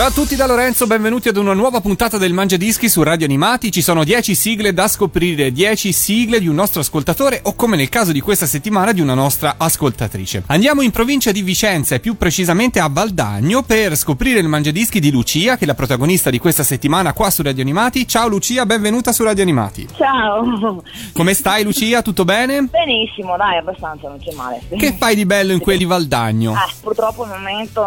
Ciao a tutti da Lorenzo, benvenuti ad una nuova puntata del Mangia Dischi su Radio Animati. Ci sono 10 sigle da scoprire, 10 sigle di un nostro ascoltatore o come nel caso di questa settimana di una nostra ascoltatrice. Andiamo in provincia di Vicenza e più precisamente a Valdagno per scoprire il Mangia Dischi di Lucia, che è la protagonista di questa settimana qua su Radio Animati. Ciao Lucia, benvenuta su Radio Animati. Ciao. Come stai Lucia? Tutto bene? Benissimo, dai, abbastanza, non c'è male. Che fai di bello in quelli di Valdagno? Ah, purtroppo al momento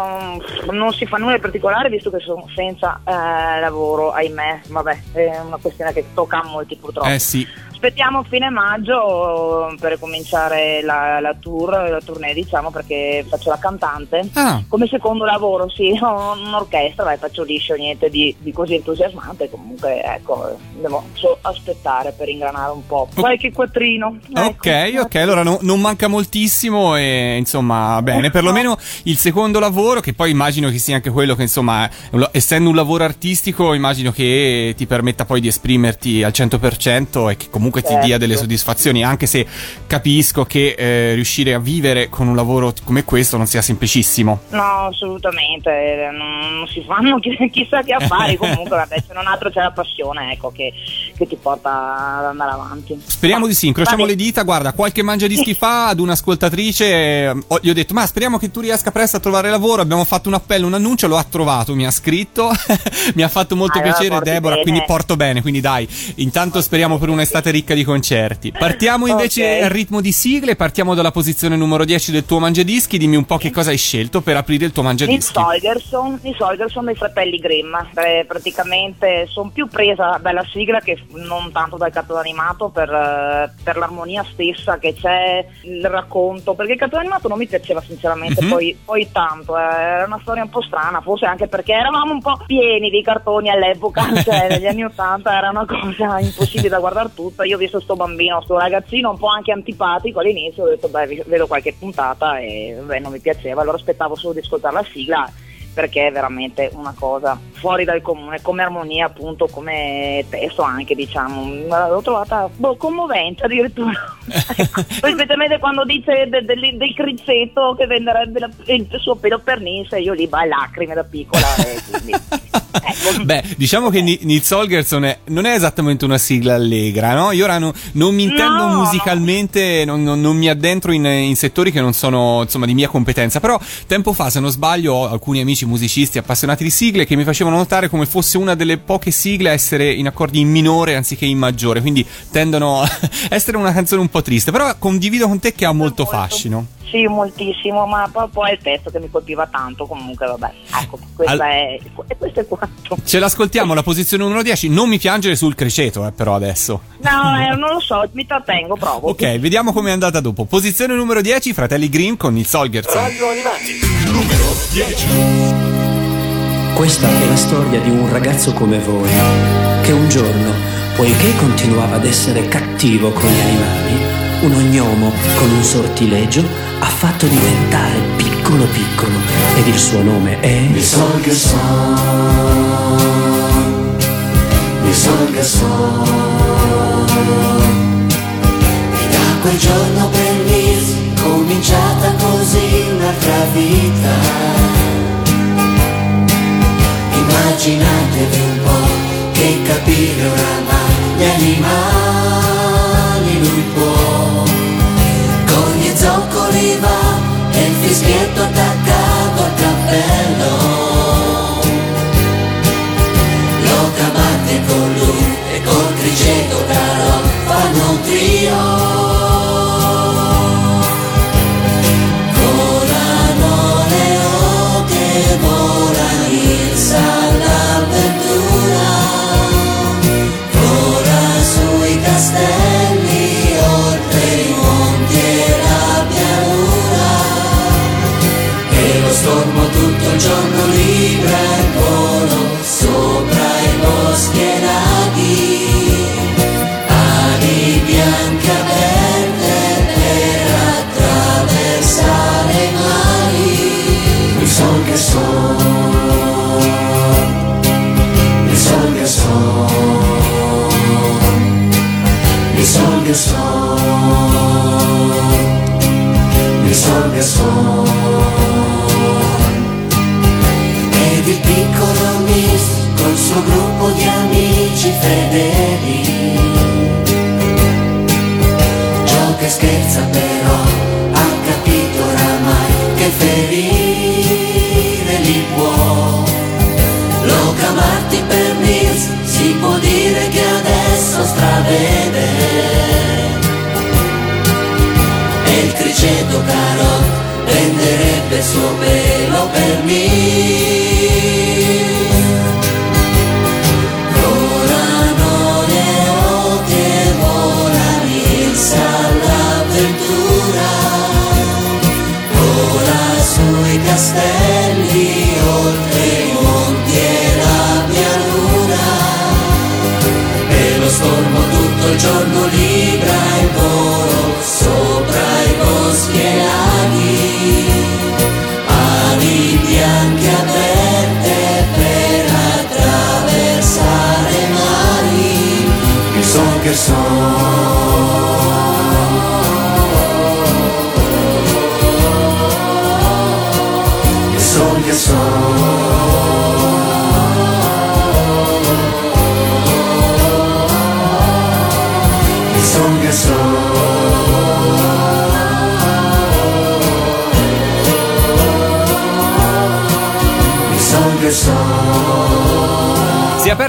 non si fa nulla di particolare visto che sono senza eh, lavoro, ahimè, vabbè, è una questione che tocca a molti purtroppo. Eh sì. Aspettiamo fine maggio per cominciare la, la tour, la tournée diciamo perché faccio la cantante Ah. come secondo lavoro, sì, ho un'orchestra, dai, faccio liscio, niente di, di così entusiasmante, comunque ecco, devo solo aspettare per ingranare un po'. Qualche quattrino. Ok, ecco. ok, allora no- non manca moltissimo e insomma, bene, perlomeno il secondo lavoro, che poi immagino che sia anche quello che insomma, essendo un lavoro artistico, immagino che ti permetta poi di esprimerti al 100% e che comunque ti dia Certo. delle soddisfazioni, anche se capisco che eh, riuscire a vivere con un lavoro come questo non sia semplicissimo. No, assolutamente, eh, non, non si fanno chi- chissà che affari, comunque vabbè, se non altro c'è la passione ecco, che, che ti porta ad andare avanti. Speriamo di sì, incrociamo le dita. Guarda, qualche mangiadischi fa ad un'ascoltatrice, ho- gli ho detto, ma speriamo che tu riesca presto a trovare lavoro. Abbiamo fatto un appello, un annuncio, lo ha trovato, mi ha scritto, mi ha fatto molto Allora, piacere Deborah, bene. quindi porto bene, quindi dai, intanto speriamo per un'estate ricca di concerti. Partiamo invece Ok. al ritmo di sigle, partiamo dalla posizione numero 10 del tuo mangiadischi, dimmi un po' che cosa hai scelto per aprire il tuo Nils mangiadischi. Holgersson, Nils Holgersson dei fratelli Grimm, Eh, praticamente sono più presa dalla sigla che non tanto dal cartone animato per, eh, per l'armonia stessa che c'è, il racconto, perché il cartone animato non mi piaceva sinceramente Mhm. poi, poi tanto, eh, era una storia un po' strana, forse anche perché eravamo un po' pieni di cartoni all'epoca, cioè negli anni 80 era una cosa impossibile da guardare tutta, io ho visto sto bambino, sto ragazzino un po' anche antipatico all'inizio, ho detto beh vedo qualche puntata e beh, non mi piaceva, allora aspettavo solo di ascoltare la sigla perché è veramente una cosa fuori dal comune, come armonia appunto, come testo anche diciamo, l'ho trovata boh, commovente addirittura, ecco. Poi specialmente quando dice de- del- del criceto che venderebbe la- il suo pelo per Nisse, io lì vai lacrime da piccola e quindi... ecco. Beh, diciamo che Ni- Nils Holgersson è- non è esattamente una sigla allegra, no? Io ora no- non mi intendo No, musicalmente, non, non- non mi addentro in, in settori che non sono insomma di mia competenza, però tempo fa, se non sbaglio, ho alcuni amici musicisti appassionati di sigle che mi facevano notare come fosse una delle poche sigle a essere in accordi in minore anziché in maggiore, quindi tendono a essere una canzone un po' triste, però condivido con te che ha molto Molto. fascino. Sì, moltissimo, ma poi, il testo che mi colpiva tanto, comunque vabbè, ecco, questa Al- è, e questo è quanto. Ce l'ascoltiamo alla posizione numero 10, non mi piangere sul criceto, eh, però adesso. No, eh, non lo so, mi trattengo, provo. Ok, vediamo com'è andata dopo. Posizione numero 10, Fratelli Grimm con Nils Holgersson. Radio Animati, numero 10. Questa è la storia di un ragazzo come voi, che un giorno, poiché continuava ad essere cattivo con gli animali, un ognomo con un sortilegio ha fatto diventare piccolo piccolo ed il suo nome è... E da quel giorno per Nils cominciata così un'altra vita. Immaginatevi un po' che capire oramai gli animali lui può. Va e il fischietto attaccato al cappello. Lo batte con lui e col criceto caro fanno un trio. un giorno libero e volo sopra i boschi e laghi, ali bianche aperte per attraversare i mari. Il sol che son, il sol che son, il sol che son, il sol che son. Suo gruppo di amici fedeli. Gioca e scherza però, ha capito oramai che ferire li può. Loca Marti per Mills, si può dire che adesso stravede. E il criceto carot venderebbe il suo pelo per Mills. Castelli, oltre i monti e la pianura. E lo stormo tutto il giorno libra il volo sopra i boschi e laghi. Ali bianche aperte per attraversare. Il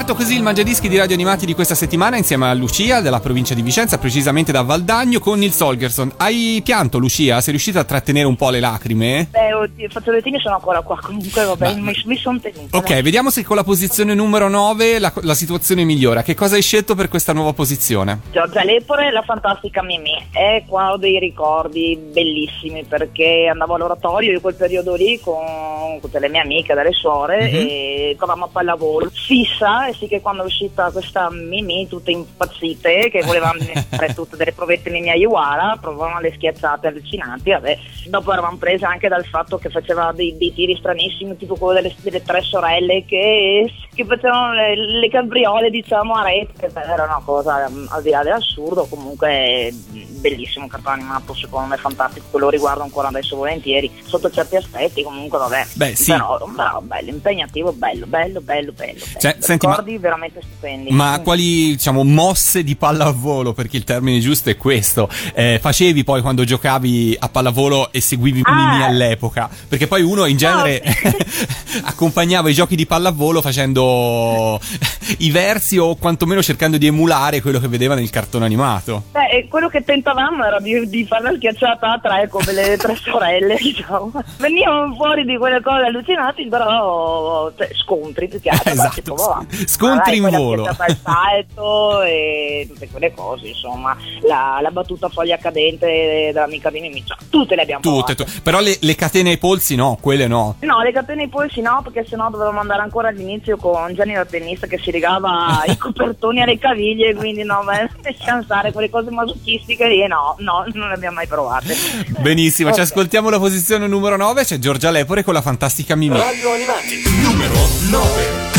aperto così il Mangiadischi di radio animati di questa settimana insieme a Lucia della provincia di Vicenza, precisamente da Valdagno, con il Solgerson. Hai pianto, Lucia? Sei riuscita a trattenere un po' le lacrime? Beh, oddio, fazzolettini sono ancora qua, comunque vabbè, Ma- mi, mi sono tenuta. Ok, vediamo se con la posizione numero 9 la, la situazione migliora. Che cosa hai scelto per questa nuova posizione? Giorgia Lepore e la fantastica Mimì. E qua ho dei ricordi bellissimi perché andavo all'oratorio in quel periodo lì con tutte le mie amiche, dalle suore Mhm. e giocavamo a pallavolo fissa e sì che quando è uscita questa Mimì tutte impazzite che volevano fare tutte delle provette in Iwara, provavano le schiazzate allucinanti, vabbè. Dopo eravamo prese anche dal fatto che faceva dei, dei tiri stranissimi, tipo quello delle, delle tre sorelle che, che facevano le, le cabriole diciamo a rete, era una cosa mm, al di là dell'assurdo, comunque mm, bellissimo cartone animato, secondo me fantastico, lo riguardo ancora adesso volentieri, sotto certi aspetti comunque vabbè, Beh, sì. però, però bello, impegnativo, bello, bello, bello, bello, Cioè, bello. senti, ma- ricordi veramente stupendi. Ma quali, diciamo, mosse di pallavolo, perché il termine giusto è questo, eh, facevi poi quando giocavi a pallavolo e seguivi Ah. Mimì all'epoca? Perché poi uno in genere accompagnava i giochi di pallavolo facendo i versi o quantomeno cercando di emulare quello che vedeva nel cartone animato. Beh, quello che tentavamo era di, di fare la schiacciata a tre come le tre sorelle, diciamo. Venivano fuori di quelle cose allucinanti, però cioè, scontri più che altro. Esatto, tipo, vabbè. scontri in volo. al salto e tutte quelle cose, insomma. La, la battuta foglia cadente dell'amica di Mimì, cioè, tutte le abbiamo Tutte, tu- però le, le catene ai polsi no, quelle no. No, le catene ai polsi no, perché sennò dovevamo andare ancora all'inizio con Gianni da tennista che si legava i copertoni alle caviglie, quindi no, beh, lasciamo stare quelle cose masochistiche lì, no, no, non le abbiamo mai provate. Benissimo, ci Ok. ascoltiamo la posizione numero 9, c'è Giorgia Lepore con la fantastica Mimì. Radio Animati, numero 9.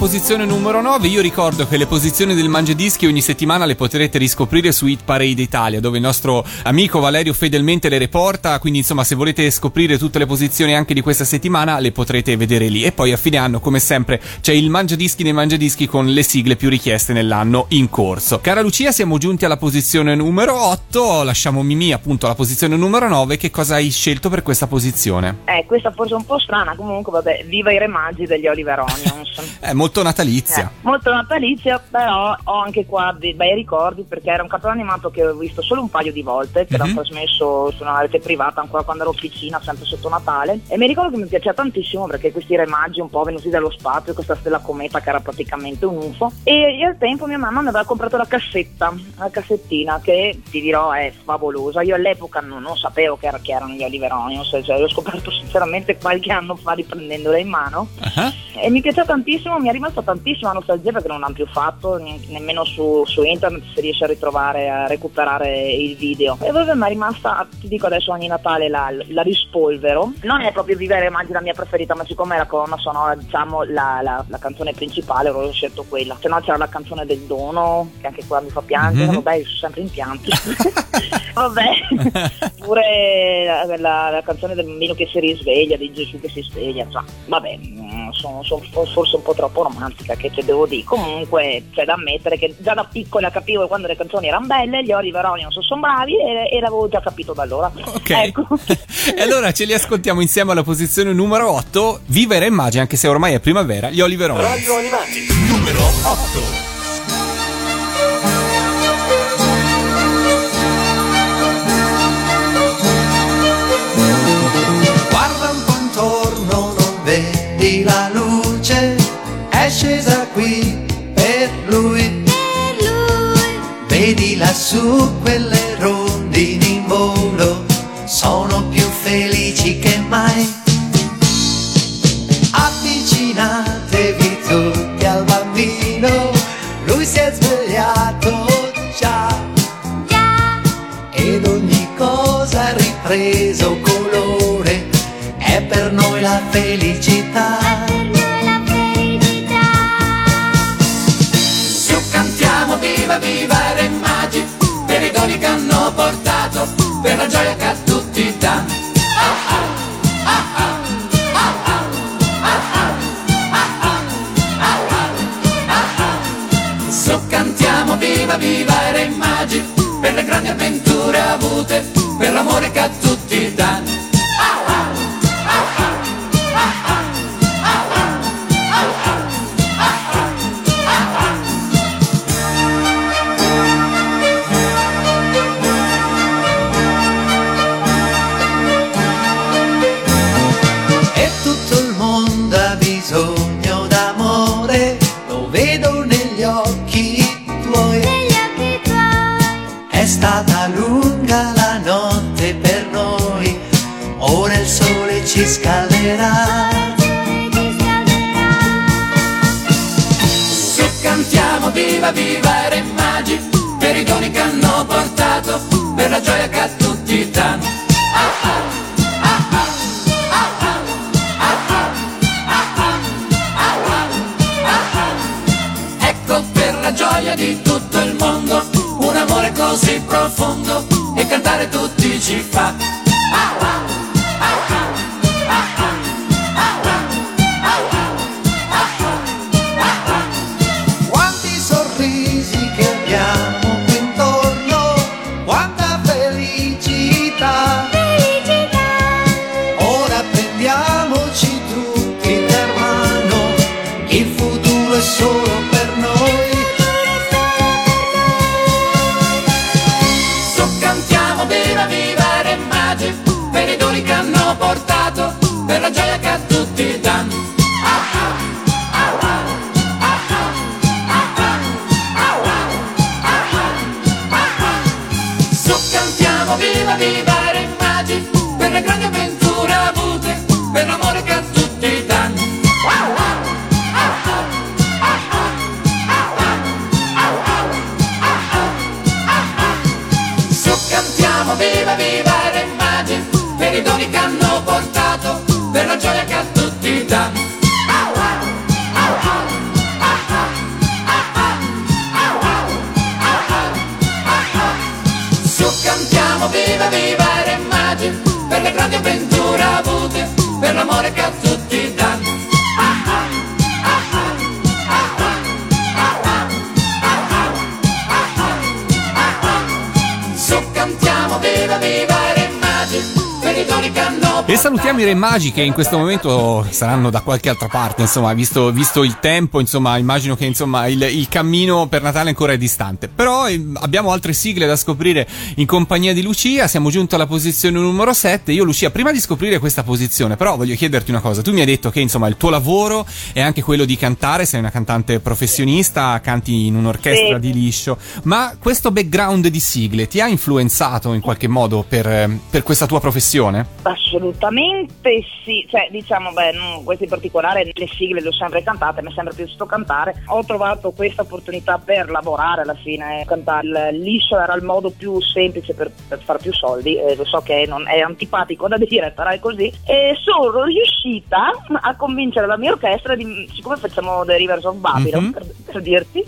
Posizione numero 9. Io ricordo che le posizioni del Mangiadischi ogni settimana le potrete riscoprire su Hit Parade Italia, dove il nostro amico Valerio fedelmente le reporta. Quindi, insomma, se volete scoprire tutte le posizioni anche di questa settimana, le potrete vedere lì. E poi a fine anno, come sempre, c'è il Mangiadischi nei Mangiadischi con le sigle più richieste nell'anno in corso. Cara Lucia, siamo giunti alla posizione numero 8. Lasciamo Mimì appunto alla posizione numero 9. Che cosa hai scelto per questa posizione? Eh, questa forse è un po' strana, comunque vabbè, viva i re magi degli Oliver Onions. È molto natalizia. Eh, molto natalizia, però ho anche qua dei bei ricordi perché era un cartone animato che ho visto solo un paio di volte, che Mhm. l'ho trasmesso su una rete privata ancora quando ero piccina, sempre sotto Natale. E mi ricordo che mi piaceva tantissimo perché questi re magi un po' venuti dallo spazio, questa stella cometa che era praticamente un UFO. E al tempo mia mamma mi aveva comprato la cassetta, la cassettina che ti dirò è favolosa. Io all'epoca non, non sapevo che, era- che erano gli Oliver Onions, cioè l'ho scoperto sinceramente qualche anno fa riprendendola in mano. Ah. E mi piaceva tantissimo, mi è rimasta tantissima nostalgia perché non l'hanno più fatto, ne- nemmeno su, su internet si riesce a ritrovare, a recuperare il video. E vabbè, mi è rimasta, ti dico adesso ogni Natale la, la rispolvero. Non è proprio Vivere Maggi la mia preferita, ma siccome è la colonna sonora, diciamo, la, la- la canzone principale, ho scelto quella. Se no c'era la canzone del dono, che anche quella mi fa piangere, Mhm. vabbè, sono sempre in pianti. vabbè, pure la, la- la canzone del bambino che si risveglia, di Gesù che si sveglia, cioè, vabbè, mm, sono, sono fo- forse un po' troppo romantica, che te devo dire. Comunque c'è da ammettere che già da piccola capivo quando le canzoni erano belle, gli Oliver Onions sono bravi e, e l'avevo già capito da allora. Ok. Ecco. e allora ce li ascoltiamo insieme alla posizione numero 8. Viva e Magi, anche se ormai è primavera, gli Oliver Onions. Radio Animati, numero 8. Guarda un po' intorno, non vedi la luce, scesa qui per lui. Vedi lassù quelle rondini in volo, sono più felici che mai. Avvicinatevi tutti al bambino, lui si è svegliato già. Ed ogni cosa ha ripreso colore, è per noi la felicità. Che hanno portato, per la gioia che a tutti dà. Su cantiamo viva viva re magi, per le grandi avventure avute, per l'amore che a tutti musica viva e magi per i doni che hanno portato, per la gioia che a tutti danno. Ecco la gioia di tutto il mondo, un amore così profondo e cantare tutti ci fa salutiamo i Re Magi che in questo momento saranno da qualche altra parte, insomma, visto, visto il tempo, insomma, immagino che insomma, il, il cammino per Natale ancora è distante. Però eh, abbiamo altre sigle da scoprire in compagnia di Lucia, siamo giunti alla posizione numero 7. Io Lucia, prima di scoprire questa posizione, però voglio chiederti una cosa, tu mi hai detto che insomma il tuo lavoro è anche quello di cantare, sei una cantante professionista, canti in un'orchestra Sì. di liscio, ma questo background di sigle ti ha influenzato in qualche modo per, eh, per questa tua professione? Assolutamente sì, cioè diciamo, beh, non, queste in particolare le sigle le ho sempre cantate, mi è sempre piaciuto cantare. Ho trovato questa opportunità per lavorare alla fine, cantare il liscio era il modo più semplice per, per fare più soldi, eh, lo so che non è antipatico da dire, però è così. E sono riuscita a convincere la mia orchestra, di, siccome facciamo The Rivers of Babylon, Mhm. per, per dirti,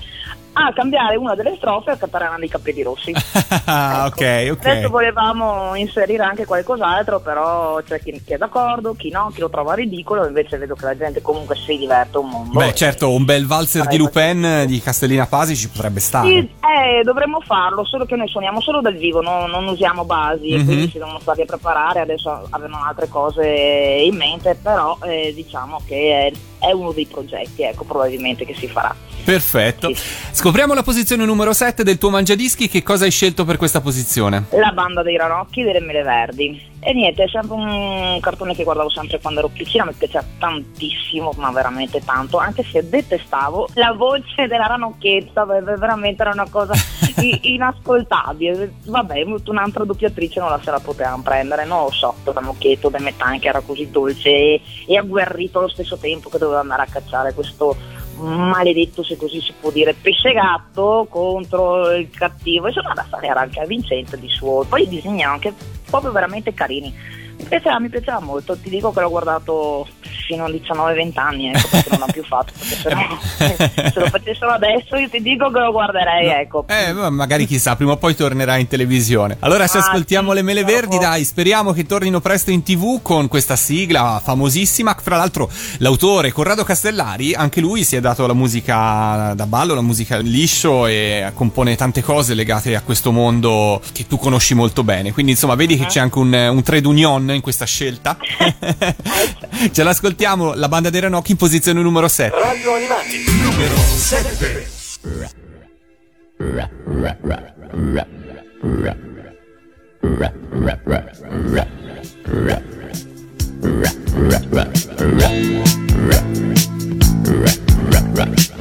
a cambiare una delle strofe a cantare Anna dei capelli rossi. Ah, Ecco. ok, ok. Adesso volevamo inserire anche qualcos'altro, però c'è chi, chi è d'accordo, chi no, chi lo trova ridicolo, invece vedo che la gente comunque si diverte un mondo. Beh, certo, un bel valzer di Lupin eh, di Castellina Pasi ci potrebbe stare. Sì, eh, dovremmo farlo, solo che noi suoniamo solo dal vivo, no- non usiamo basi e Mhm. quindi ci siamo stati a preparare, adesso avevano altre cose in mente, però eh, diciamo che è, è uno dei progetti, ecco, probabilmente che si farà. Perfetto. Sì. Scopriamo la posizione numero 7 del tuo mangiadischi. Che cosa hai scelto per questa posizione? La banda dei ranocchi delle mele verdi. E niente, è sempre un cartone che guardavo sempre quando ero piccina, mi piaceva tantissimo, ma veramente tanto, anche se detestavo la voce della ranocchetta, veramente era una cosa inascoltabile. Vabbè, un'altra doppiatrice non la se la potevamo prendere, non lo so, ranocchietto del Metan che era così dolce e, e agguerrito allo stesso tempo che doveva andare a cacciare questo maledetto se così si può dire pesce gatto contro il cattivo. Insomma la storia era anche vincente di suo. Poi erano anche proprio veramente carini mi piaceva, mi piaceva molto ti dico che l'ho guardato fino a 19-20 anni ecco perché non l'ho più fatto se, no, se lo facessero adesso io ti dico che lo guarderei ecco Eh, ma magari chissà, prima o poi tornerà in televisione. Allora, se Ah, ascoltiamo sì, le mele verdi, dai, speriamo che tornino presto in tv con questa sigla famosissima. Fra l'altro, l'autore Corrado Castellari, anche lui si è dato la musica da ballo, la musica liscio e compone tante cose legate a questo mondo che tu conosci molto bene. Quindi, insomma, vedi che c'è anche un, un trade union in questa scelta. Ce l'ascoltiamo, la banda dei Ranocchi in posizione numero 7. Radio Animati, numero 7. Des méthanes et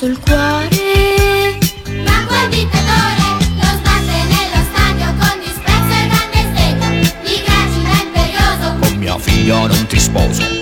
Nathan sul cuore Ma quel dittatore lo sbatte nello stagno con disprezzo e grande sdegno. Gli gracila imperioso. Con mia figlia non ti sposo.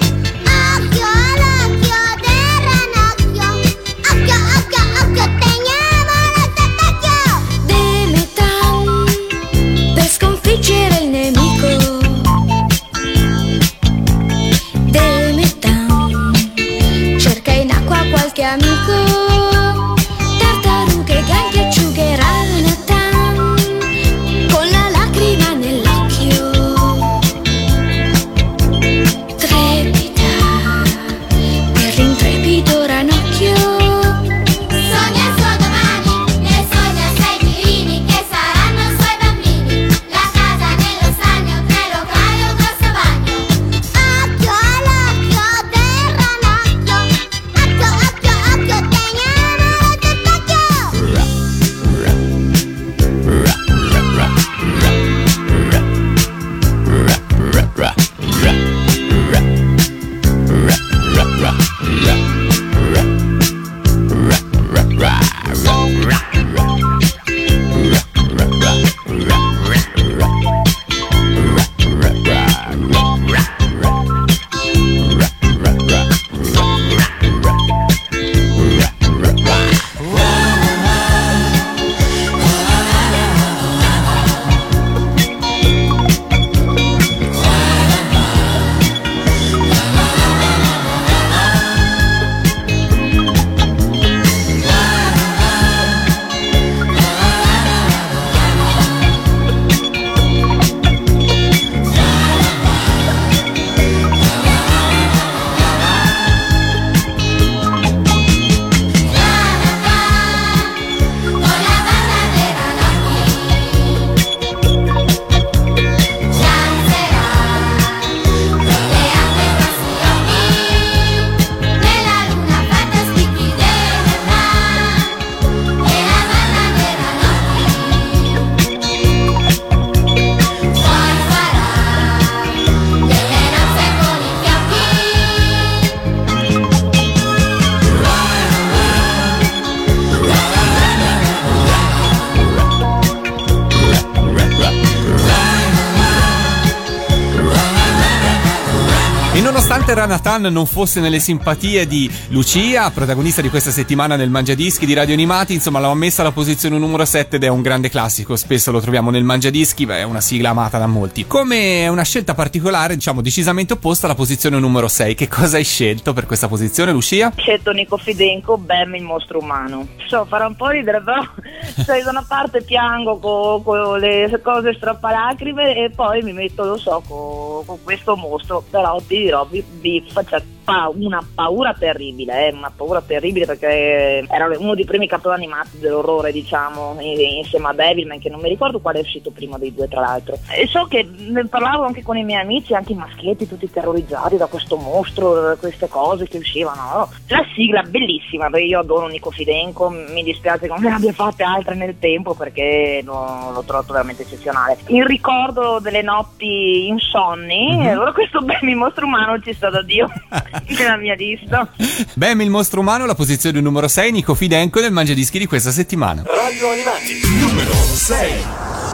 E nonostante Ranatan non fosse nelle simpatie di Lucia, protagonista di questa settimana nel Mangiadischi di Radio Animati, insomma l'ho messa alla posizione numero 7 ed è un grande classico, spesso lo troviamo nel Mangiadischi, beh, è una sigla amata da molti. Come una scelta particolare, diciamo decisamente opposta alla posizione numero 6, che cosa hai scelto per questa posizione Lucia? Scelto Nico Fidenco, Bam il mostro umano. So, farà un po' ridere, però sai, da una parte piango con le cose strappalacrime e poi mi metto, lo so, con questo mostro, però ti dirò, vi, vi faccia pa- una paura terribile, eh, una paura terribile perché era uno dei primi cartoni animati dell'orrore, diciamo, in- insieme a Devilman, che non mi ricordo quale è uscito prima dei due, tra l'altro. E so che ne parlavo anche con i miei amici, anche i maschietti, tutti terrorizzati da questo mostro, da queste cose che uscivano. no? La sigla bellissima, perché io adoro Nico Fidenco, mi dispiace che non ne abbia fatte altre nel tempo perché lo- l'ho trovato veramente eccezionale. Il ricordo delle notti insonni, allora questo bel mostro umano ci sta da Dio nella mia lista. Bam il mostro umano, la posizione numero 6, Nico Fidenco nel Mangiadischi di questa settimana. Radio Animati, numero 6.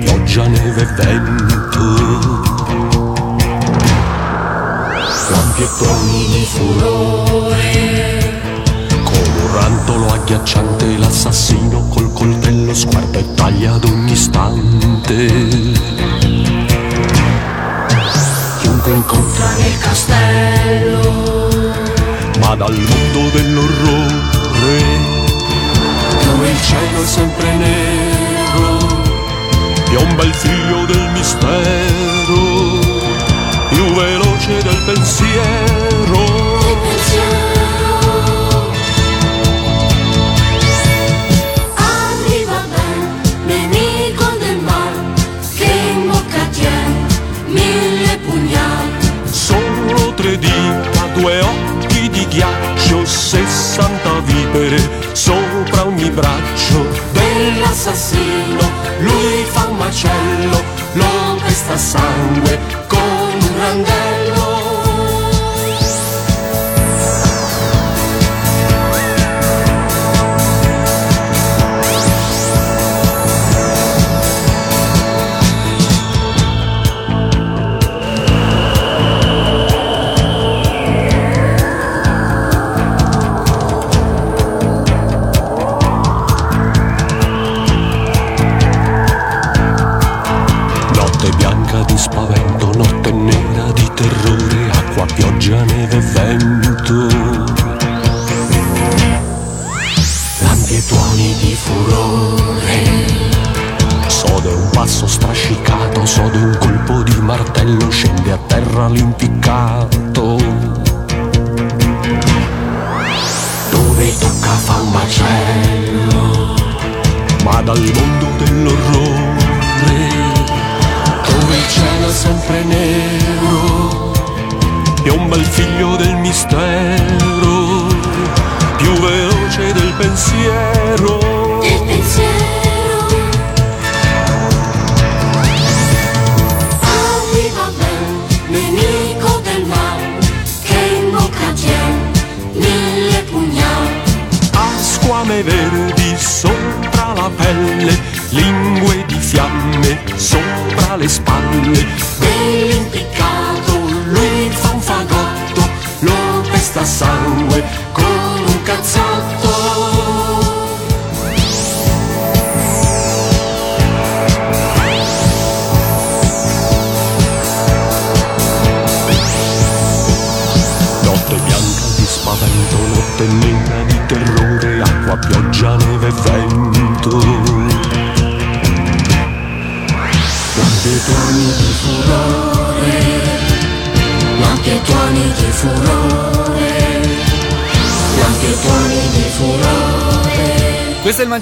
Pioggia, neve e vento. Lampi e toni di furore, come un rantolo agghiacciante, l'assassino col coltello sguarda e taglia ad ogni istante. Chiunque incontra nel castello, ma dal mondo dell'orrore dove il cielo è sempre nero, sia un bel figlio del mistero, più veloce del pensiero. Del pensiero. Arriva ben, nemico del mal, che in bocca tien mille pugnali. Solo tre dita, due occhi di ghiaccio, sessanta vipere sopra ogni braccio dell'assassino. Lui fa macello, lo pesta sangue con un randello.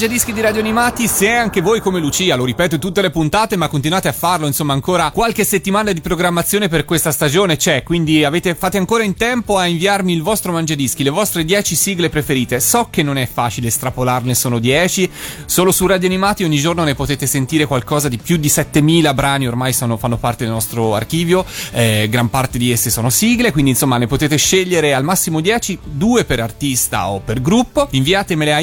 Mangiadischi di Radio Animati, se anche voi come Lucia, lo ripeto in tutte le puntate, ma continuate a farlo, insomma ancora qualche settimana di programmazione per questa stagione c'è, quindi avete, fate ancora in tempo a inviarmi il vostro Mangiadischi, le vostre 10 sigle preferite. So che non è facile estrapolarne, sono 10, solo su Radio Animati ogni giorno ne potete sentire qualcosa di più di 7000 brani, ormai sono- fanno parte del nostro archivio, eh, gran parte di esse sono sigle, quindi insomma ne potete scegliere al massimo 10, due per artista o per gruppo. Inviatemele a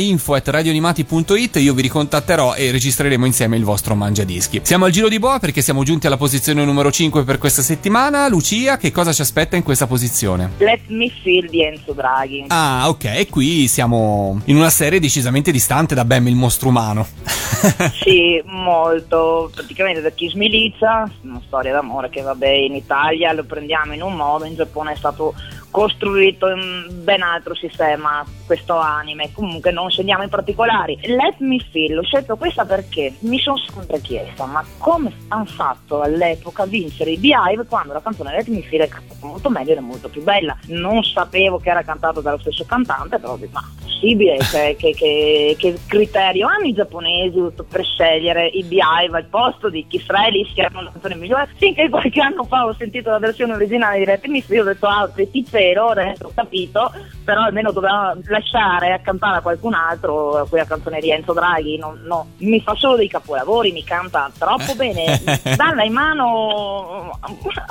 info@radioanimati.it, io vi ricontatterò e registreremo insieme il vostro mangiadischi. Siamo al giro di boa perché siamo giunti alla posizione numero 5 per questa settimana. Lucia, che cosa ci aspetta in questa posizione? Let Me Feel di Enzo Draghi. Ah, ok, qui siamo in una serie decisamente distante da Bam il mostro umano. Sì, molto. Praticamente da Kiss Militia, una storia d'amore che vabbè in Italia lo prendiamo in un modo, in Giappone è stato costruito in ben altro sistema questo anime. Comunque non scendiamo in particolari. Let Me Feel, ho scelto questa perché mi sono sempre chiesta ma come hanno fatto all'epoca a vincere i Beehive quando la canzone Let Me Feel è cantata molto meglio ed è molto più bella. Non sapevo che era cantata dallo stesso cantante, però ma possibile che, che- che- che criterio hanno i giapponesi per scegliere i Beehive al posto di Kiss Relish che erano la canzone migliore finché qualche anno fa ho sentito la versione originale di Let Me Feel ho detto ah petticero adesso ho capito? Però almeno doveva lasciare a cantare a qualcun altro quella canzone di Enzo Draghi no, no, mi fa solo dei capolavori mi canta troppo bene dalla in mano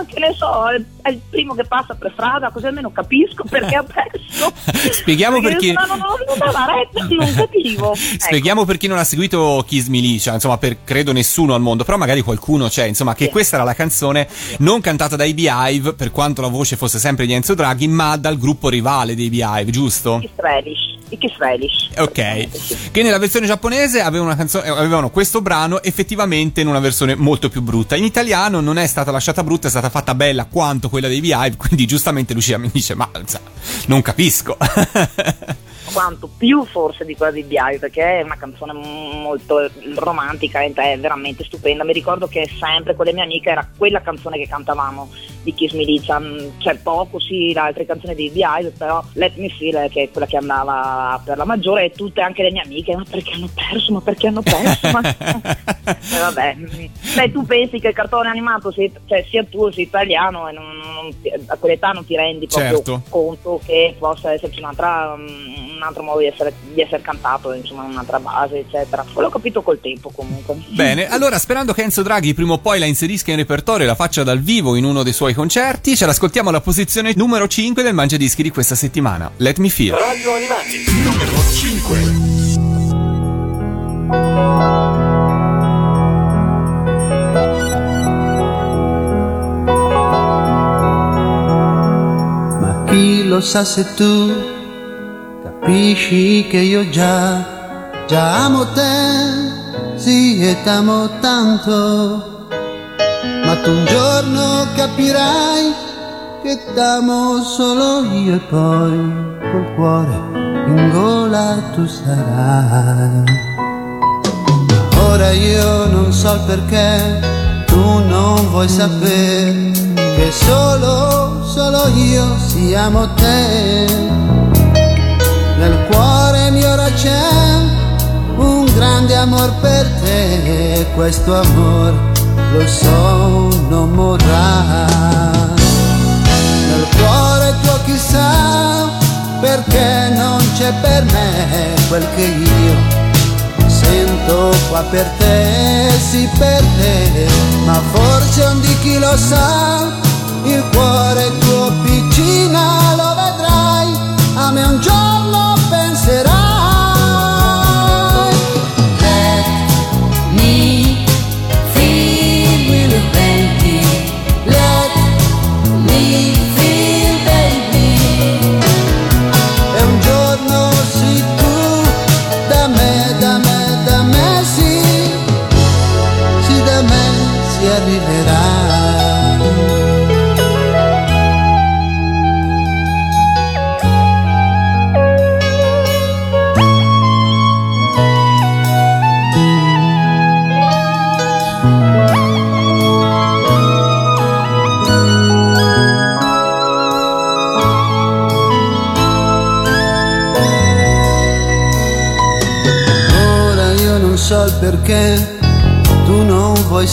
che ne so è, il primo che passa per strada così almeno capisco perché ha perso. Spieghiamo per chi- no, no, no, non dava retta non capivo. Ecco. Spieghiamo per chi non ha seguito Kiss Milicia, insomma, per credo nessuno al mondo, però magari qualcuno c'è, insomma, che questa era la canzone non cantata dai Beehive, per quanto la voce fosse sempre di Enzo Draghi, ma dal gruppo rivale dei Beehive, giusto? Kiss Relish i Kiss Relish Ok, che nella versione giapponese avevano, una canzone, eh, avevano questo brano effettivamente in una versione molto più brutta. In italiano non è stata lasciata brutta, è stata fatta bella quanto quella dei Beehive, quindi giustamente Lucia mi dice, ma non capisco. quanto più forse di quella di Biagio perché è una canzone molto romantica è veramente stupenda mi ricordo che sempre con le mie amiche era quella canzone che cantavamo di Kiss Militia, mm, c'è poco sì, le altre canzoni di The Eyes, però Let Me Feel che è quella che andava per la maggiore e tutte anche le mie amiche, ma perché hanno perso, ma perché hanno perso? Ma- Eh, vabbè, mm, se tu pensi che il cartone animato sia, cioè, sia tuo sia italiano e non, non a quell'età non ti rendi proprio Certo. conto che possa esserci un'altra, mm, un altro modo di essere, di essere cantato, insomma un'altra base, eccetera. L'ho capito col tempo comunque. Bene, allora sperando che Enzo Draghi prima o poi la inserisca in repertorio e la faccia dal vivo in uno dei suoi concerti, ce l'ascoltiamo alla posizione numero 5 del Mangia Dischi di questa settimana. Let me feel. Radio Animati, numero 5. Ma chi lo sa se tu capisci che io già, già amo te, sì e t'amo tanto, ma tu un giorno capirai che t'amo solo io e poi col cuore in gola tu sarai. Ora io non so il perché tu non vuoi sapere che solo, solo io si amo te. Nel cuore mio ora c'è un grande amor per te questo amor lo so non morrà. Nel cuore tuo chissà perché non c'è per me quel che io sento qua per te, sì per te, ma forse un di chi lo sa, il cuore tuo piccina lo vedrai, a me un giorno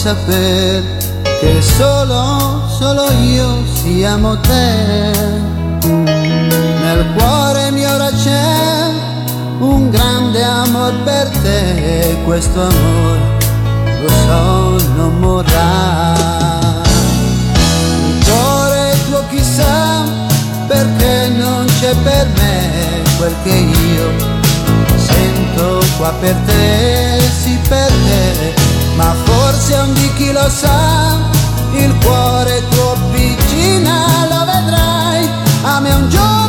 sapere che solo, solo io si amo te. Nel cuore mio ora c'è un grande amor per te e questo amore lo so non morrà. Il cuore tuo chissà perché non c'è per me quel che io sento qua per te, sì per te, un di chi lo sa, il cuore tuo piccina lo vedrai, a me un giorno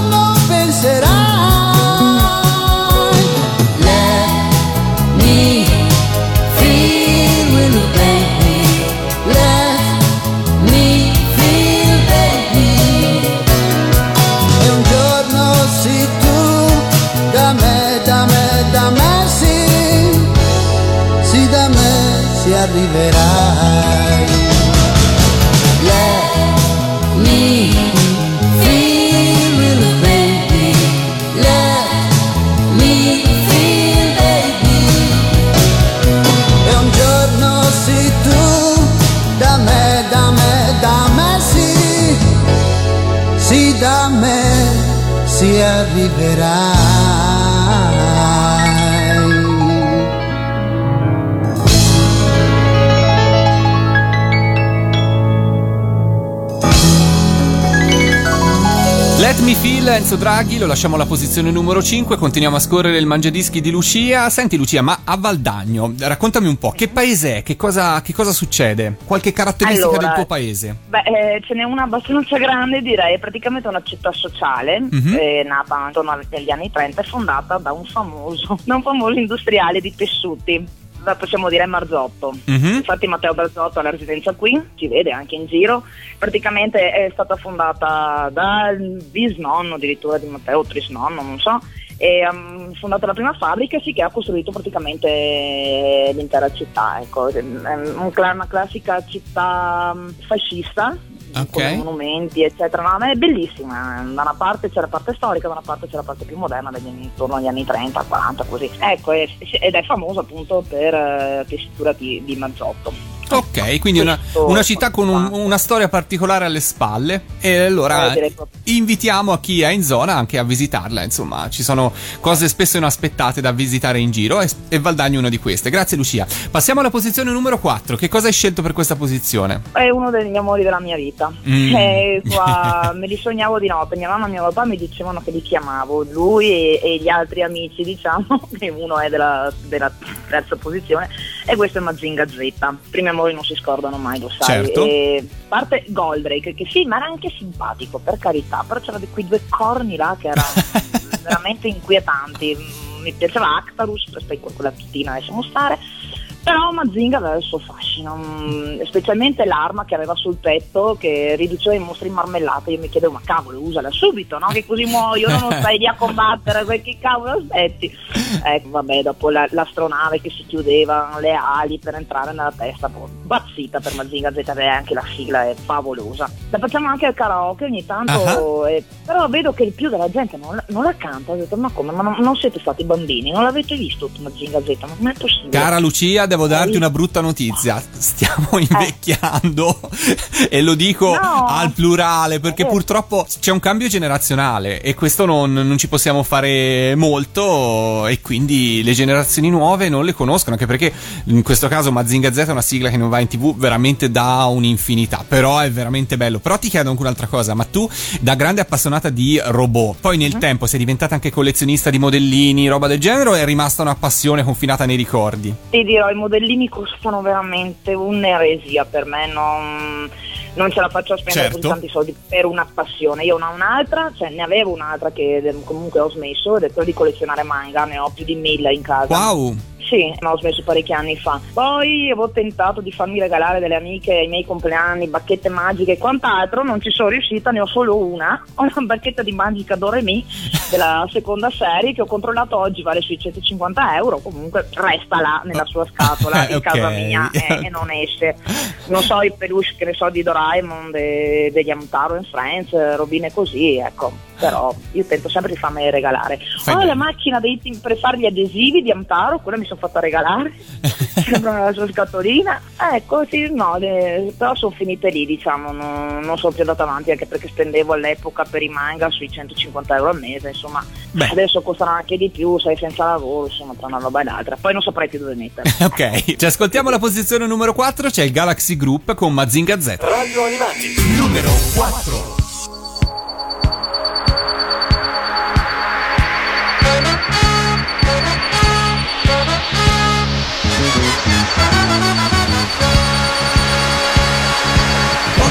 arriverai. Let me feel will baby, let me feel baby. E un giorno sì tu da me, da me, da me sì, sì da me si arriverai. Me feel Enzo Draghi, lo lasciamo alla posizione numero 5, continuiamo a scorrere il mangiadischi di Lucia. Senti Lucia, ma a Valdagno, raccontami un po', che paese è? Che cosa, che cosa succede? Qualche caratteristica Allora, del tuo paese? Beh, eh, ce n'è una abbastanza grande, direi, è praticamente una città sociale, Mhm. è nata intorno agli anni 30 e fondata da un famoso, da un famoso industriale di tessuti. Possiamo dire Marzotto. Mhm. Infatti Matteo Marzotto ha la residenza qui, si vede anche in giro. Praticamente è stata fondata dal bisnonno addirittura di Matteo, trisnonno, non so. E ha fondato la prima fabbrica sì, che ha costruito praticamente l'intera città. Ecco. Una classica città mm, fascista Ok. con monumenti, eccetera. No, ma è bellissima. Da una parte c'è la parte storica, da una parte c'è la parte più moderna, degli anni, intorno agli anni 30, 40, così. Ecco, è- ed è famosa appunto per eh, tessitura di, di Mazzotto. Ok, quindi una, una città con un- una storia particolare alle spalle e allora invitiamo a chi è in zona anche a visitarla, insomma ci sono cose spesso inaspettate da visitare in giro e, e Valdagno è una di queste. Grazie Lucia. Passiamo alla posizione numero 4, che cosa hai scelto per questa posizione? È uno degli amori della mia vita. Mm. Eh, qua me li sognavo di notte. Mia mamma e mio papà mi dicevano che li chiamavo. Lui e, e gli altri amici, diciamo, che uno è della, della terza posizione, e questo è Mazinga Z. Primi amori non si scordano mai, lo sai. Certo. E a parte Goldrake, che sì, ma era anche simpatico, per carità, però c'erano quei due corni là che erano veramente inquietanti. Mi piaceva Actarus, poi quella tutina lasciamo stare. Però Mazinga aveva il suo fascino, mm, specialmente l'arma che aveva sul petto che riduceva i mostri in marmellata. Io mi chiedevo, ma cavolo, usala subito, no? Che così muoio, non stai lì a combattere, che cavolo aspetti? Ecco, vabbè, dopo la- l'astronave che si chiudeva, le ali per entrare nella testa, boh, bazzita per Mazinga Z, e anche la sigla è favolosa. La facciamo anche al karaoke ogni tanto, eh, però vedo che il più della gente non la, non la canta. Ho detto, ma come? Ma non, non siete stati bambini? Non l'avete visto Mazinga Z? Ma non è possibile. Cara Lucia, devo darti una brutta notizia. Stiamo invecchiando e lo dico Eh. No. al plurale perché Eh. purtroppo c'è un cambio generazionale e questo non, non ci possiamo fare molto e quindi le generazioni nuove non le conoscono anche perché in questo caso Mazinga Z è una sigla che non va in tv veramente da un'infinità però è veramente bello però ti chiedo anche un'altra cosa ma tu da grande appassionata di robot poi nel tempo sei diventata anche collezionista di modellini roba del genere o è rimasta una passione confinata nei ricordi? Ti dirò, i modellini costano veramente un'eresia per me, non, non ce la faccio a spendere Certo. così tanti soldi per una passione. Io ne ho un'altra, cioè ne avevo un'altra che comunque ho smesso, ed è quella di collezionare manga, ne ho più di mille in casa. Wow! Sì, ma ho smesso parecchi anni fa. Poi avevo tentato di farmi regalare delle amiche ai miei compleanni, bacchette magiche e quant'altro, non ci sono riuscita, ne ho solo una. Ho una bacchetta di Magica Doremi della seconda serie che ho controllato oggi, vale sui 150 euro, comunque resta là nella sua scatola in Ok. casa mia e, e non esce. Non so i peluche che ne so di Doraemon, de- degli Amtaro and Friends, robine così, ecco. Però io tento sempre di farmi regalare. Ho bene. la macchina dei per fare gli adesivi di Amtaro, quella mi sono fatta regalare, sempre nella sua scatolina. Ecco, sì, no, le- però sono finite lì, diciamo, non, non sono più andata avanti anche perché spendevo all'epoca per i manga sui 150 euro al mese, insomma, Beh. adesso costano anche di più, sei senza lavoro, insomma, tra una roba e l'altra. Poi non saprei più dove mettere. Ok, ci ascoltiamo la posizione numero 4, c'è il Galaxy Group con Mazinga Z. Radio Animati, numero 4.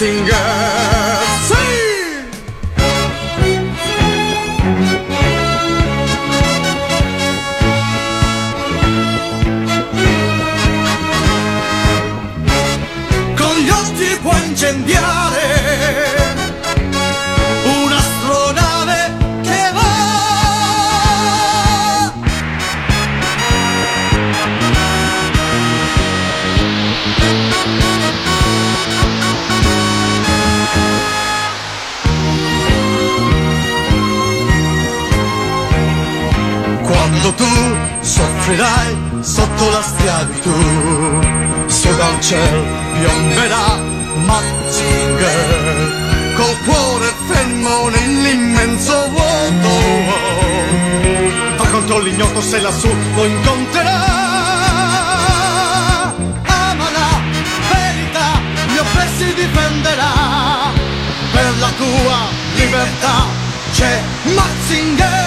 Matzinger, sì! Con gli occhi puoi incendiare Quando tu soffrirai sotto la schiavitù, su dal cielo piomberà Mazinger, col cuore fermo nell'immenso vuoto. Va contro l'ignoto se lassù lo incontrerà. Ama la verità, gli oppressi difenderà. Per la tua libertà c'è Mazinger.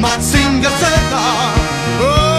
Mazinga oh.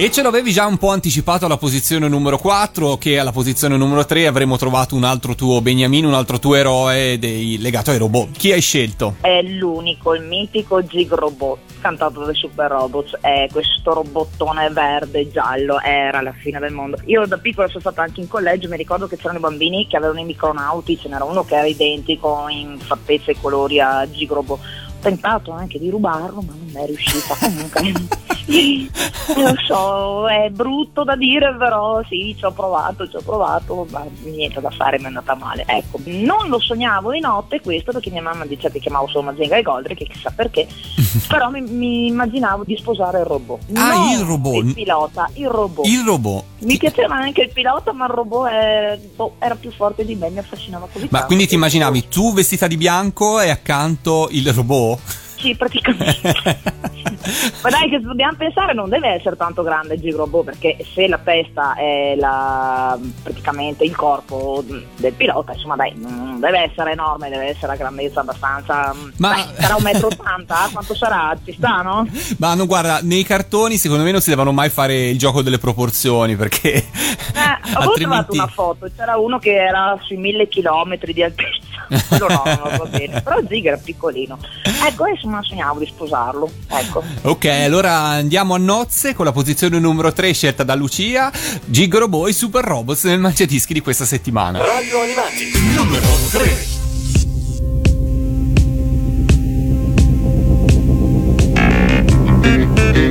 E ce l'avevi già un po' anticipato alla posizione numero 4, che alla posizione numero 3 avremmo trovato un altro tuo Beniamino, un altro tuo eroe dei, legato ai robot. Chi hai scelto? È l'unico, il mitico Gig Robot, cantato dai Super Robots. È questo robottone verde e giallo, era la fine del mondo. Io da piccola sono stata anche in collegio, e mi ricordo che c'erano i bambini che avevano i micronauti, ce n'era uno che era identico in fattezze e colori a Gig Robot. Ho tentato anche di rubarlo, ma non è riuscita. Comunque, lo so, è brutto da dire, però sì, ci ho provato, ci ho provato, ma niente da fare, mi è andata male. Ecco, non lo sognavo di notte questo perché mia mamma diceva che chiamavo solo Mazenga e Goldri, che chissà perché, però mi, mi immaginavo di sposare il robot. Ah, Non il robot. Il pilota, il robot. Il robot. Mi piaceva anche il pilota, ma il robot è- boh, era più forte di me, mi affascinava così Ma tanto quindi ti immaginavi tu vestita di bianco e accanto il robot? Sì, praticamente. Ma dai, che dobbiamo pensare, non deve essere tanto grande il Gigrobot, perché se la testa è la, praticamente il corpo del pilota, insomma, dai, non deve essere enorme, deve essere a grandezza abbastanza. Ma- dai, sarà un metro ottanta? Quanto sarà? Ci sta, no? Ma no, guarda, nei cartoni secondo me non si devono mai fare il gioco delle proporzioni perché Eh, trovato altrimenti... una foto, c'era uno che era sui mille chilometri di altezza. Quello no, non lo so bene. Però Zig era piccolino. Ecco, adesso me la sognavo di sposarlo. Ecco. Ok, allora andiamo a nozze con la posizione numero 3 scelta da Lucia, Gigolo Boy Super Robots nel mangiadischi di questa settimana. Radio Animati, numero 3. Corri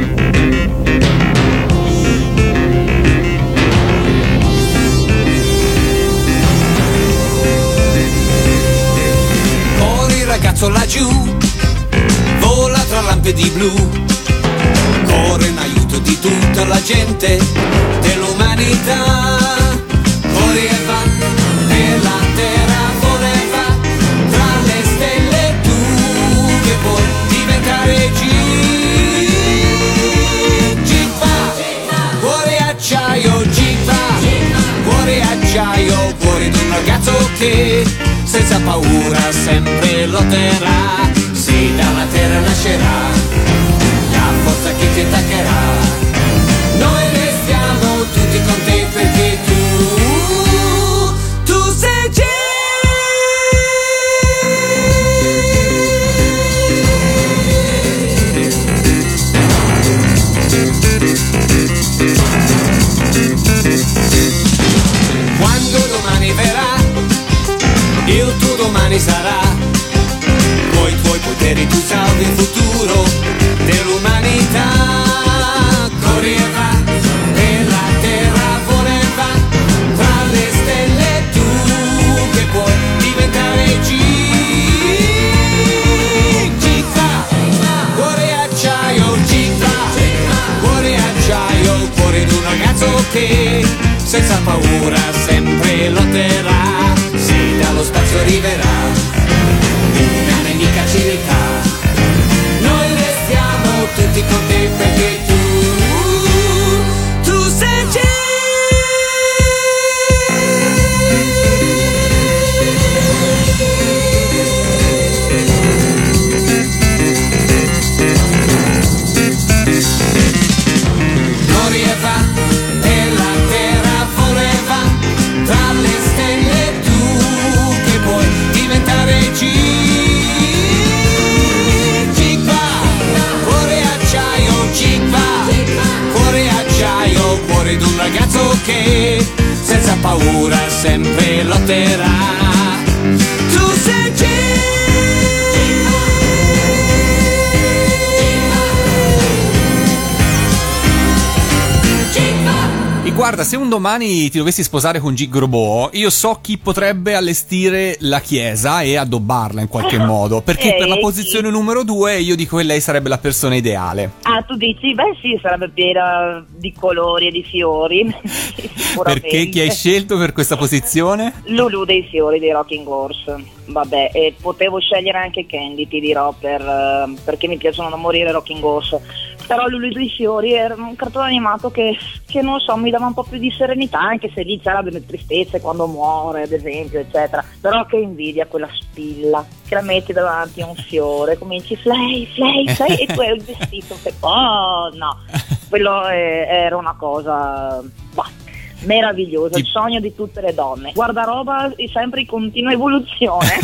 laggiù, vola tra lampadi blu, corre in aiuto di tutta la gente dell'umanità. Ragazzo che senza paura sempre lotterà, sì dalla terra nascerà, la forza che ti attaccherà, domani sarà, coi tuoi poteri tu salvi il futuro dell'umanità. Corri e la terra vola e va, tra le stelle tu che puoi diventare. Città, cuore acciaio, città, cuore acciaio, cuore di un ragazzo che senza paura paura sempre lotterà. Guarda, se un domani ti dovessi sposare con Gig Robot, io so chi potrebbe allestire la chiesa e addobbarla in qualche modo, perché per la posizione numero 2 io dico che lei sarebbe la persona ideale. Ah, tu dici? Beh sì, sarebbe piena di colori e di fiori. Perché chi hai scelto per questa posizione? Lulu dei fiori dei Rocking Horse. Vabbè, e potevo scegliere anche Candy, ti dirò, per, eh, perché mi piacciono da morire Rocking Horse. Però Lulu dei Fiori era un cartone animato che, che non so, mi dava un po' più di serenità, anche se lì c'era delle tristezze quando muore, ad esempio, eccetera. Però che invidia quella spilla, che la metti davanti a un fiore, cominci flay, flay, flay, e tu hai il vestito che... Oh, no. Quello è- era una cosa... bah, meravigliosa, il sogno di tutte le donne. Guardaroba è sempre in continua evoluzione.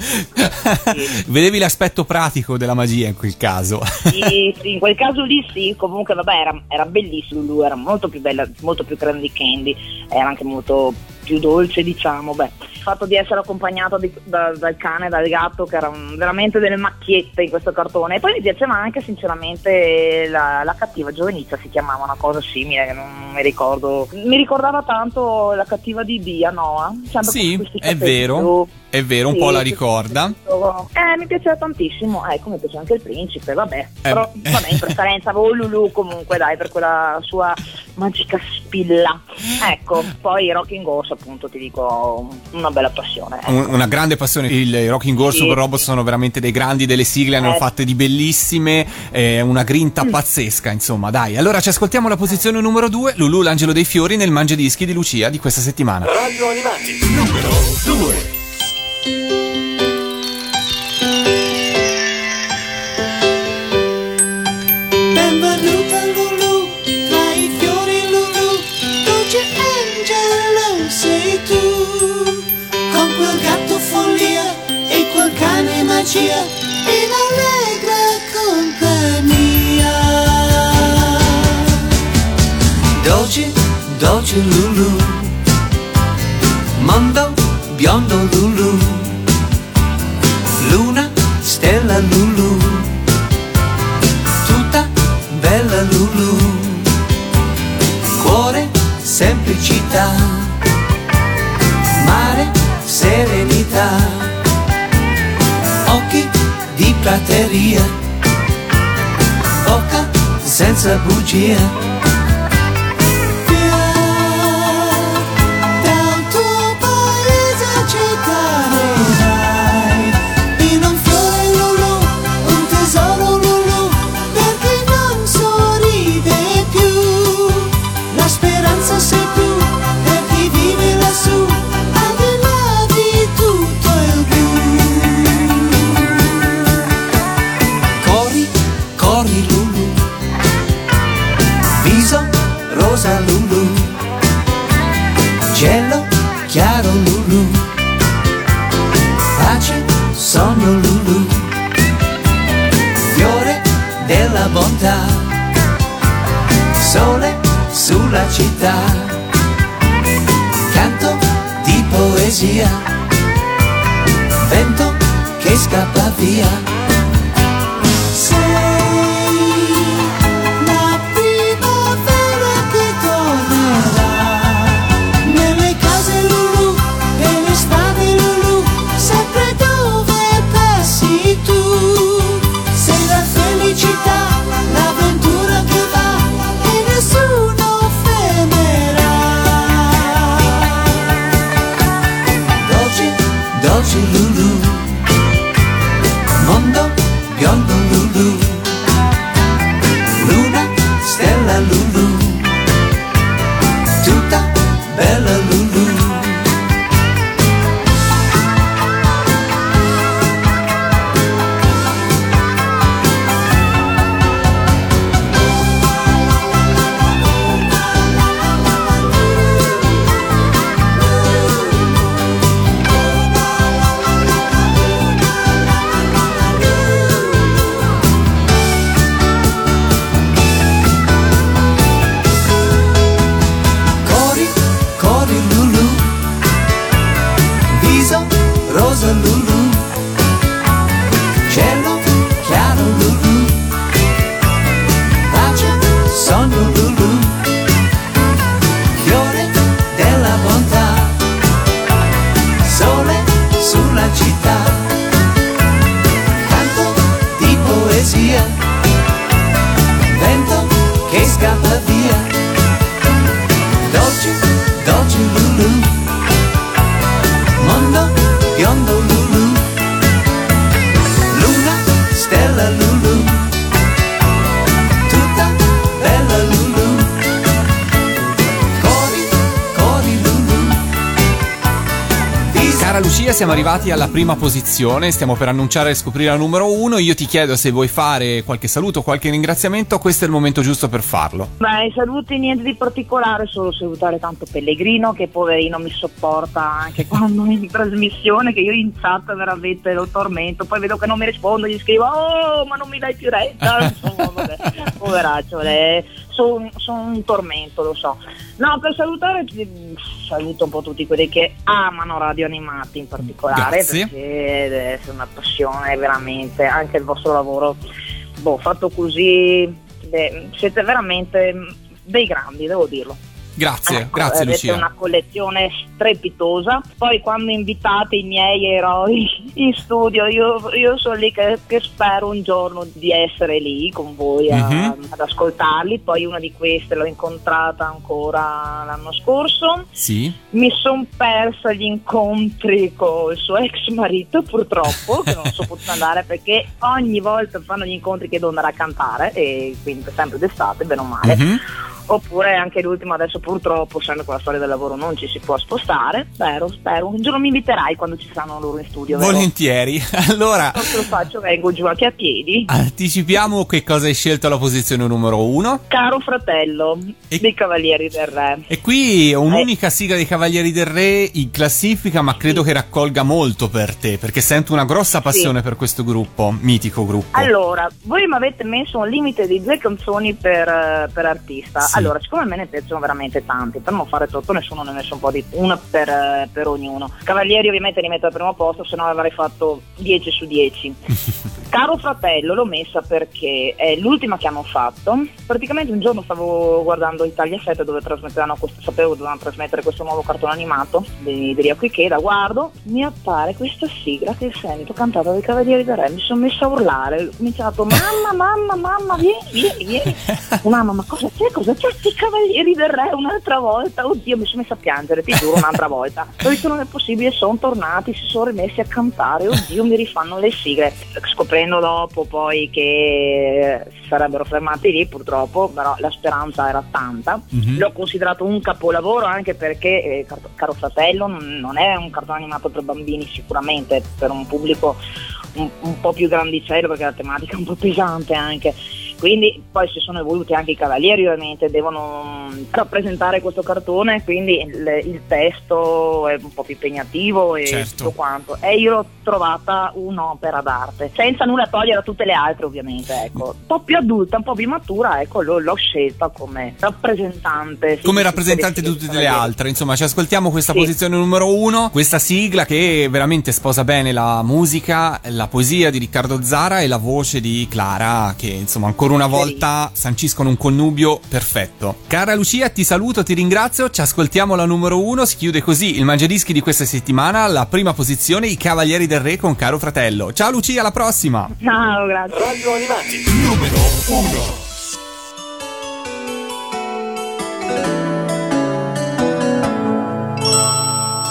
Vedevi l'aspetto pratico della magia in quel caso. sì, sì, in quel caso lì sì, comunque vabbè era, era bellissimo Lulu, era molto più bella, molto più grande di Candy, era anche molto più dolce diciamo, beh. Il fatto di essere accompagnato di- da- dal cane e dal gatto che erano veramente delle macchiette in questo cartone e poi mi piaceva anche sinceramente la, la cattiva giovenizia si chiamava una cosa simile che non mi ricordo mi ricordava tanto la cattiva di Dia Noah sempre Sì, è vero, blu. È vero, un Sì, po' la ricorda. eh, mi piaceva tantissimo, ecco, mi piace anche il principe, vabbè. Però vabbè, in preferenza avevo Lulu comunque, dai, per quella sua magica spilla. Ecco, poi Rocking Horse, appunto, ti dico, una bella passione. ecco. Un- una grande passione. Il Rocking Horse Sì. Super Robot sono veramente dei grandi, delle sigle hanno Eh. fatte di bellissime, eh, una grinta pazzesca, insomma, dai. Allora ci ascoltiamo la posizione numero 2, Lulu l'angelo dei fiori nel mangiadischi di Lucia di questa settimana. Radio Animati numero 2. Magia, in allegra compagnia. Dolce, dolce Lulu, mondo biondo Lulu, luna, stella Lulu tutta bella Lulu, cuore, semplicità, mare, serenità, prateria, bocca senza bugia. Città, canto di poesia, vento che scappa via. Dolce, dolce Lulu, mondo arrivati alla prima posizione, stiamo per annunciare e scoprire la numero uno. Io ti chiedo se vuoi fare qualche saluto, qualche ringraziamento, questo è il momento giusto per farlo. Beh, saluti niente di particolare, solo salutare tanto Pellegrino che poverino mi sopporta anche quando in trasmissione, che io in chat veramente lo tormento, poi vedo che non mi rispondo, gli scrivo oh ma non mi dai più retta, insomma vabbè, poveraccio, sono un tormento, lo so. No, per salutare ti- saluto un po' tutti quelli che amano radio animati in particolare, Grazie. perché deve essere una passione veramente, anche il vostro lavoro, boh, fatto così, beh, siete veramente dei grandi, devo dirlo. Grazie, Ecco, grazie Lucia. una collezione strepitosa. Poi quando invitate i miei eroi in studio, io, io sono lì che, che spero un giorno di essere lì con voi a- Mhm. ad ascoltarli. Poi una di queste l'ho incontrata ancora l'anno scorso. Sì. Mi sono persa gli incontri con il suo ex marito, purtroppo, che non so potuto andare perché ogni volta fanno gli incontri che devo andare a cantare, e quindi sempre d'estate, bene o male. Mhm. Oppure anche l'ultimo adesso purtroppo, essendo con la storia del lavoro non ci si può spostare. Spero, spero. Un giorno mi inviterai quando ci saranno loro in studio. vero? Volentieri. Allora, Non te lo faccio, vengo giù anche a piedi. anticipiamo che cosa hai scelto alla posizione numero uno. Caro fratello dei Cavalieri del Re. E qui un'unica sigla dei Cavalieri del Re in classifica, ma credo che raccolga molto per te, perché sento una grossa passione per questo gruppo, mitico gruppo. Allora, voi mi avete messo un limite di due canzoni per, eh, per artista. Sì. Allora, siccome a me ne piacciono veramente tanti, per non fare troppo nessuno ne ha messo un po' di una per, eh, per ognuno. Cavalieri ovviamente li metto al primo posto, se no avrei fatto 10 su 10. Caro fratello l'ho messa perché è l'ultima che hanno fatto. Praticamente un giorno stavo guardando Italia 7 dove trasmetteranno questo, sapevo dovevano trasmettere questo nuovo cartone animato di, di Riaco Ikeda, guardo, mi appare questa sigla che sento cantata dai Cavalieri del Re, mi sono messa a urlare, ho cominciato mamma, mamma, mamma, vieni, vieni, vieni. mamma, ma cosa c'è? Cosa c'è? Sti Cavalieri del Re un'altra volta? Oddio, mi sono messa a piangere, ti giuro, un'altra volta. Ho detto non è possibile, sono tornati, si sono rimessi a cantare, oddio, mi rifanno le sigle. Scoprendo dopo poi che si sarebbero fermati lì, purtroppo, però la speranza era tanta. Mhm. L'ho considerato un capolavoro anche perché, eh, car- caro fratello, non non è un cartone animato per bambini sicuramente, per un pubblico un, un po' più grandicello perché la tematica è un po' pesante anche. Quindi poi si sono evoluti anche i cavalieri ovviamente, devono mm, rappresentare questo cartone, quindi il, il testo è un po' più impegnativo e Certo. tutto quanto. E io l'ho trovata un'opera d'arte, senza nulla togliere a tutte le altre ovviamente, ecco. Un po' più adulta, un po' più matura, ecco, l'ho, l'ho scelta come rappresentante. sì, Come rappresentante di tutte le cavalieri. altre, insomma, ci ascoltiamo questa Sì. posizione numero uno, questa sigla che veramente sposa bene la musica, la poesia di Riccardo Zara e la voce di Clara, che insomma ancora una volta sanciscono un connubio perfetto. Cara Lucia, ti saluto, ti ringrazio, ci ascoltiamo la numero uno, si chiude così il Mangiadischi di questa settimana, la prima posizione, i Cavalieri del Re con Caro Fratello. Ciao Lucia, alla prossima! Ciao, grazie. Radio Animati, numero 1.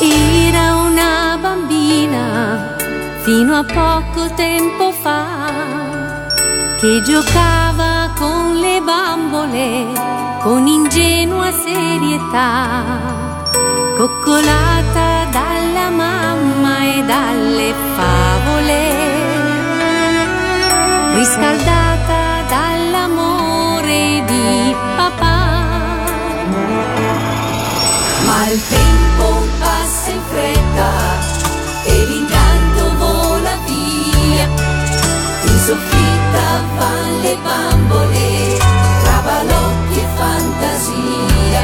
Era una bambina fino a poco tempo fa che giocava con le bambole con ingenua serietà, coccolata dalla mamma e dalle favole, riscaldata dall'amore di papà. Ma bambole, tra balocchi e fantasia.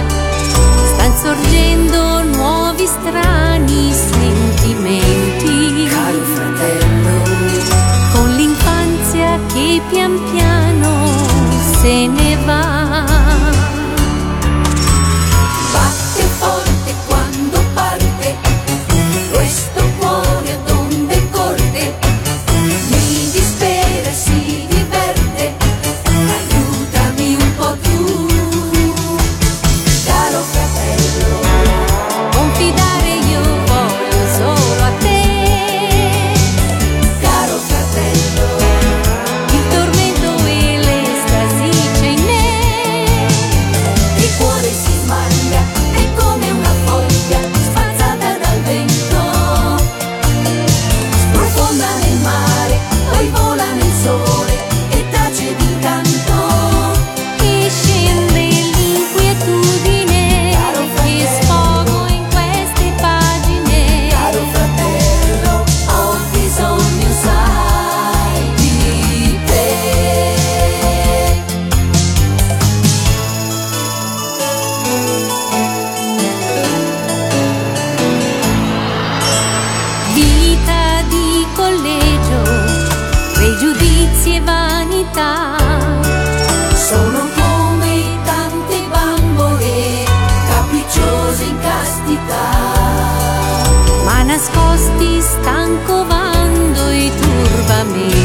Stan sorgendo nuovi strani sentimenti. Caro fratello, con l'infanzia che pian piano se ne va. me.